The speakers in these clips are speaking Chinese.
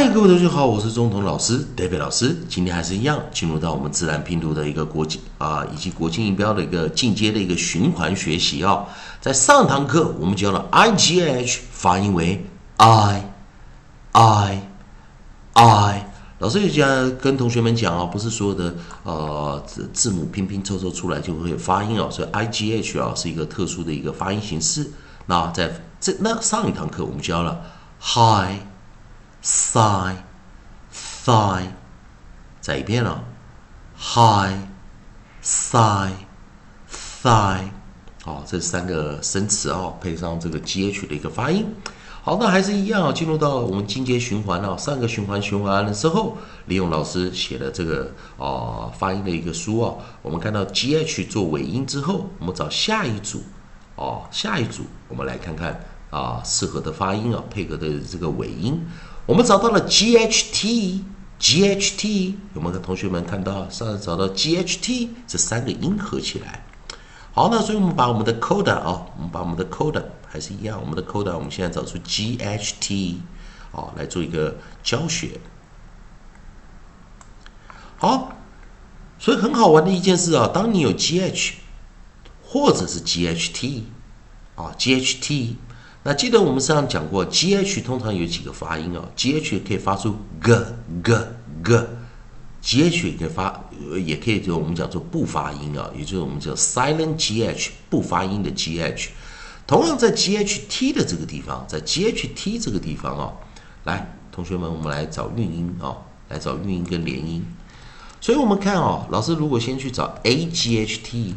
嗨，各位同学好，我是中童老师 David 老师。今天还是一样，进入到我们自然拼读的一个国际啊，以及国际音标的一个进阶的一个循环学习啊。在上堂课我们教了 i g h 发音为 i i i。老师也讲跟同学们讲啊，不是所有的呃字字母拼拼凑凑出来就会发音哦，所以 i g h 啊是一个特殊的一个发音形式。那在这那上一堂课我们教了 hi。Thigh, thigh，再一遍了，high, thigh, thigh，好，这三个生词啊，配上这个 g h 的一个发音。好，那还是一样啊，进入到我们进阶循环了。上个循环循环完了之后，李勇老师写的这个哦发音的一个书啊，我们看到 g h 做尾音之后，我们找下一组哦，下一组我们来看看啊适合的发音啊，配合的这个尾音。我们找到了 G H T，G H T，有没有同学们看到？上次找到 G H T 这三个音合起来。好，那所以我们把我们的 coda 啊，我们把我们的 coda 还是一样，我们的 coda 我们现在找出 G H T，啊，来做一个教学。好，所以很好玩的一件事啊，当你有 G H 或者是 G H T，啊，G H T。那记得我们上讲过，G H 通常有几个发音啊？G H 可以发出 g g g，G H 也可以发，也可以就我们讲做不发音啊，也就是我们叫 silent G H 不发音的 G H。同样在 G H T 的这个地方，在 G H T 这个地方啊，来，同学们，我们来找韵音啊，来找韵音跟连音。所以我们看哦，老师如果先去找 A G H T，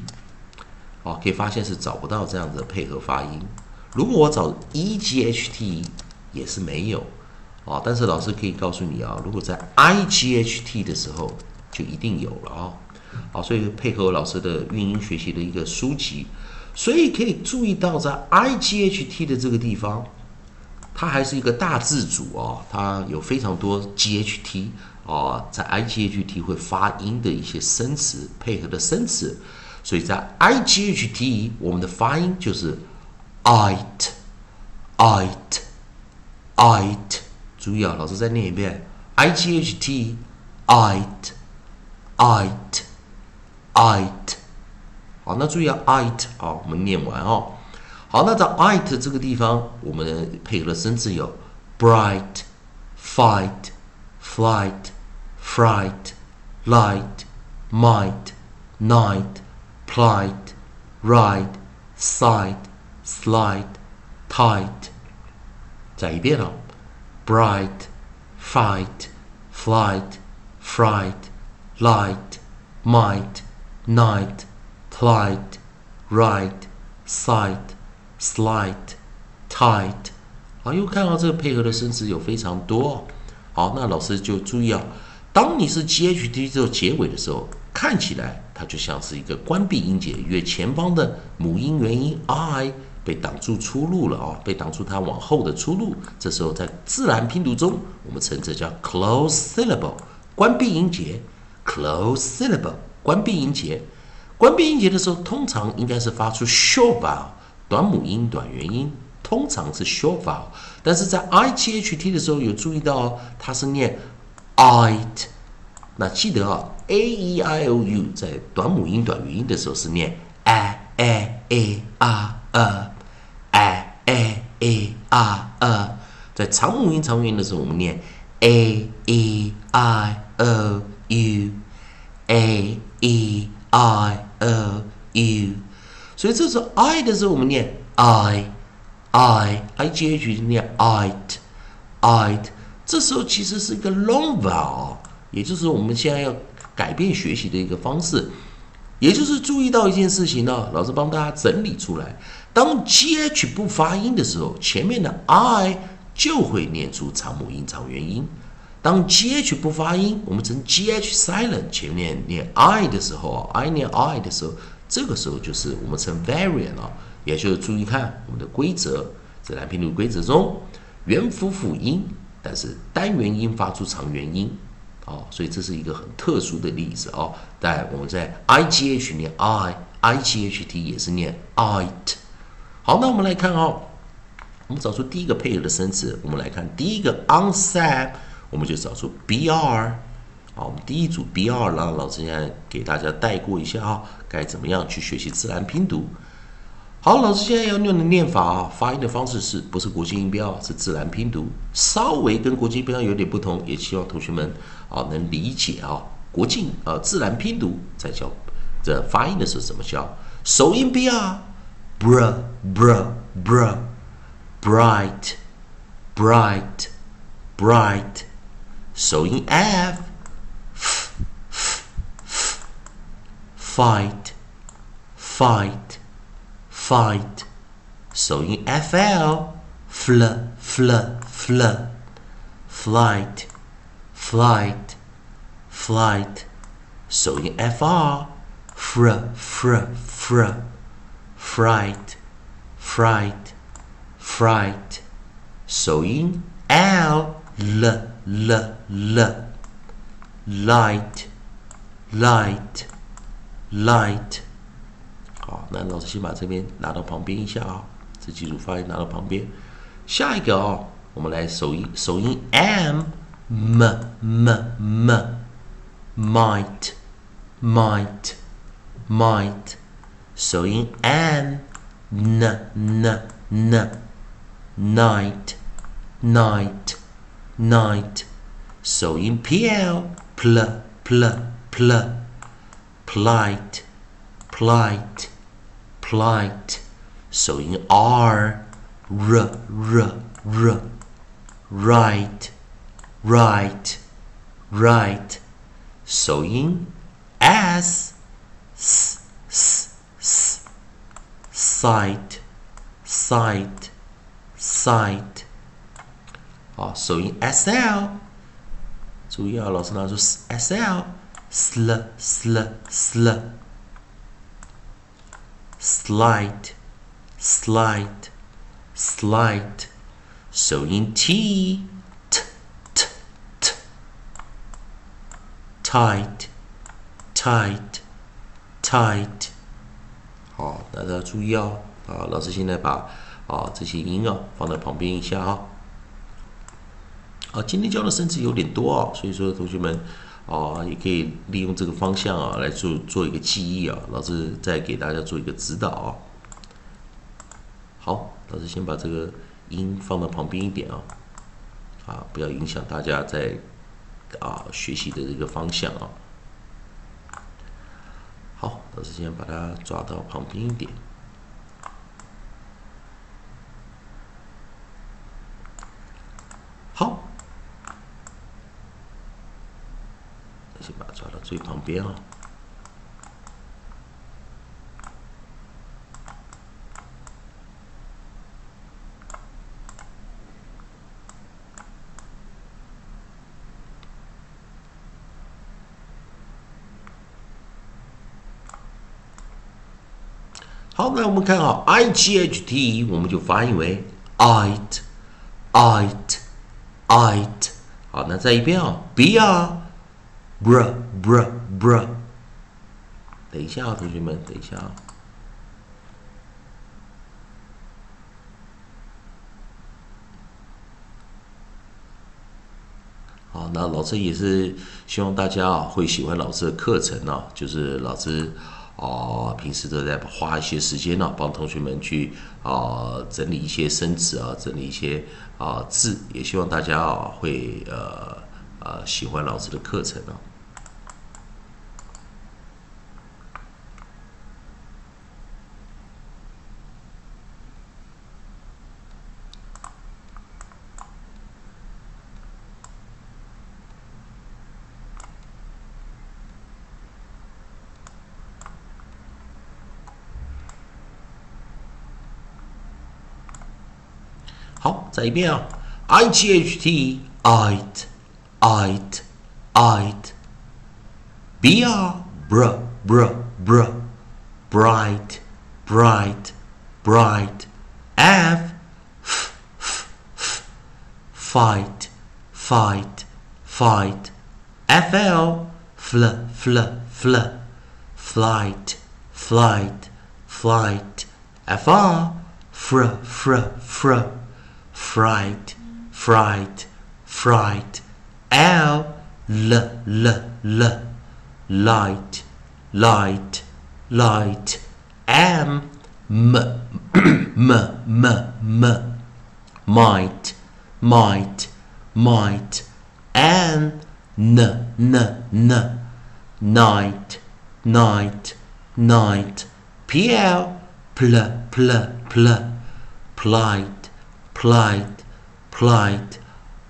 哦，可以发现是找不到这样子的配合发音。如果我找 e g h t 也是没有啊，但是老师可以告诉你啊，如果在 i g h t 的时候就一定有了啊，好，所以配合老师的运音学习的一个书籍，所以可以注意到在 i g h t 的这个地方，它还是一个大字组啊，它有非常多 g h t 啊，在 i g h t 会发音的一些生词配合的生词，所以在 i g h t 我们的发音就是。It, it, it，注意啊，老师再念一遍，i g h t, it, it, it。好，那注意啊，it 啊，我们念完哦。好，那在 it 这个地方，我们配合的生词有 bright, fight, flight, fright, light, might, night, plight, ride, sight。Slide, tight，再一遍哦。Bright, fight, flight, fright, light, might, night, plight, ride, sight, slide, tight。好，又看到这个配合的生词有非常多。好，那老师就注意啊，当你是 G H T 这个结尾的时候，看起来它就像是一个关闭音节，因为前方的母音元音 I。被挡住出路了啊！被挡住它往后的出路。这时候在自然拼读中，我们称这叫 close syllable，关闭音节。close syllable，关闭音节。关闭音节的时候，通常应该是发出 short vowel，短母音、短元音，通常是 short vowel。但是在 i g h t 的时候，有注意到哦它是念 it。那记得啊，a e i o u 在短母音、短元音的时候是念 a a a r。呃，a a a r 呃，在长母音长元音的时候，我们念 a e i o u，a e i o u，所以这时候 i 的时候，我们念 i i i g h 念 it it，这时候其实是一个 long vowel，也就是我们现在要改变学习的一个方式，也就是注意到一件事情呢，老师帮大家整理出来。当 G H 不发音的时候，前面的 I 就会念出长母音长元音。当 G H 不发音，我们称 G H silent，前面念 I 的时候啊，I 念 I 的时候，这个时候就是我们称 variant 啊，也就是注意看我们的规则，自然拼读规则中，元辅辅音，但是单元音发出长元音，哦，所以这是一个很特殊的例子啊。但我们在 I G H 念 I，I G H T 也是念 it。好，那我们来看哦，我们找出第一个配合的生词。我们来看第一个 on set，我们就找出 BR。好，我们第一组 BR，让老师现在给大家带过一下啊，该怎么样去学习自然拼读。好，老师现在要用的念法啊，发音的方式是不是国际音标？是自然拼读，稍微跟国际音标有点不同，也希望同学们啊能理解啊。国际啊自然拼读在教这发音的时候怎么教？首音 BR，br br br，bright bright bright，首音 f f f fight fight, fight. So in FL, fl, fl, fl, flight, flight, flight. So in FR, fr, fr, fr, fright, fright, fright. So in L, l, l, l, light, light. Light，好，那老师先把这边拿到旁边一下啊，这几组发音拿到旁边。下一个哦，我们来首音，首音 m m m m，might might might，首音 n n n n，night night night，首音 p l pl pl pl。plight, plight, plight. So in R, r, r, r, right, right, right. So in S, s, s, s, sight, sight, sight. 好，首音 S L，注意啊，老师拿出 S L。sl sl slight slight slight. 收音 t t t tight tight tight. 好大家注意哦。啊老师现在把啊这些音啊放在旁边一下啊啊今天教的生字有点多啊所以说同学们哦，也可以利用这个方向啊来做做一个记忆啊。老师再给大家做一个指导啊。好，老师先把这个音放到旁边一点啊，啊，不要影响大家在啊学习的这个方向啊。好，老师先把它抓到旁边一点。好。先把它抓到最旁边哦。好，那我们看啊，i g h t，我们就发音为 it，it，it。好，那再一遍啊，b 啊。Bra bra bra，等一下啊，同学们，等一下啊。好，那老师也是希望大家啊会喜欢老师的课程啊，就是老师啊平时都在花一些时间呢，帮同学们去啊整理一些生词啊，整理一些啊字，也希望大家啊会呃呃喜欢老师的课程啊。好，再一遍啊，i g h t it it it b r br br br bright bright bright f f f f fight fight fight f l fl fl fl flight flight flight f r fr fr fr fright, fright, fright, l l l l. Light light light. M m m m m. Might might might. N n n n. Night night night. Pl pl pl pl plight plight plight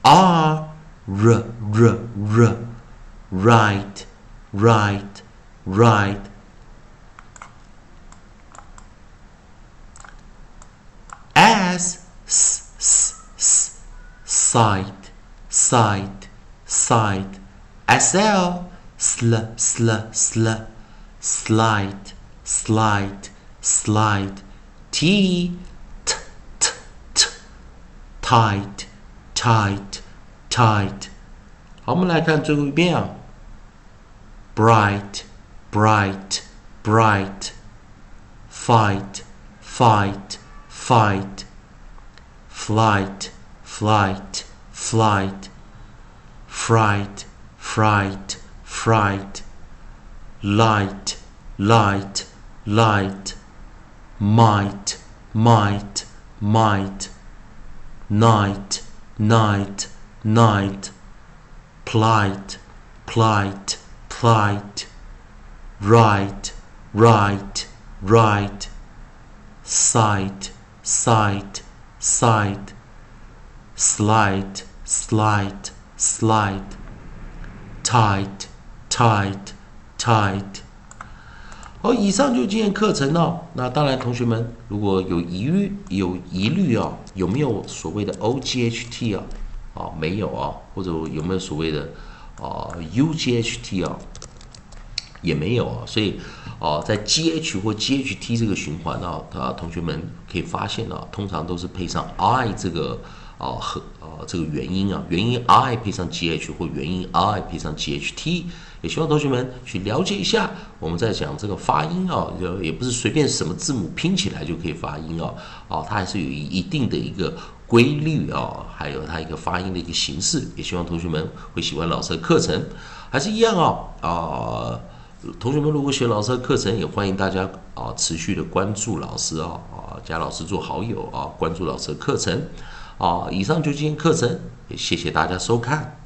r r r r. Right right right. As s s s side side side sl sl sl sl. Slide slide slide t tight tight tight 好，我们来看最后一遍啊。bright, bright, bright, fight, fight, fight, flight, flight, flight, fright, fright, fright, light, light, light, might, might, might, night, night, night, plight, plight, plight, right, right, right, sight, sight, sight, slide, slide, slide, tight, tight, tight。好，以上就今天课程了。那当然，同学们如果有疑虑、有疑虑啊，有没有所谓的 O G H T 啊？啊，没有啊，或者有没有所谓的啊 U G H T 啊？也没有啊，所以啊，在 G H 或 G H T 这个循环呢，啊，同学们可以发现啊，通常都是配上 I 这个啊和啊这个元音啊，元音 I 配上 G H 或元音 I 配上 G H T，也希望同学们去了解一下。我们在讲这个发音啊，就也不是随便什么字母拼起来就可以发音啊，啊，它还是有一一定的一个规律啊，还有它一个发音的一个形式。也希望同学们会喜欢老师的课程，还是一样啊啊。同学们，如果学老师的课程，也欢迎大家啊持续的关注老师啊啊加老师做好友啊，关注老师的课程好。以上就今天课程，也谢谢大家收看。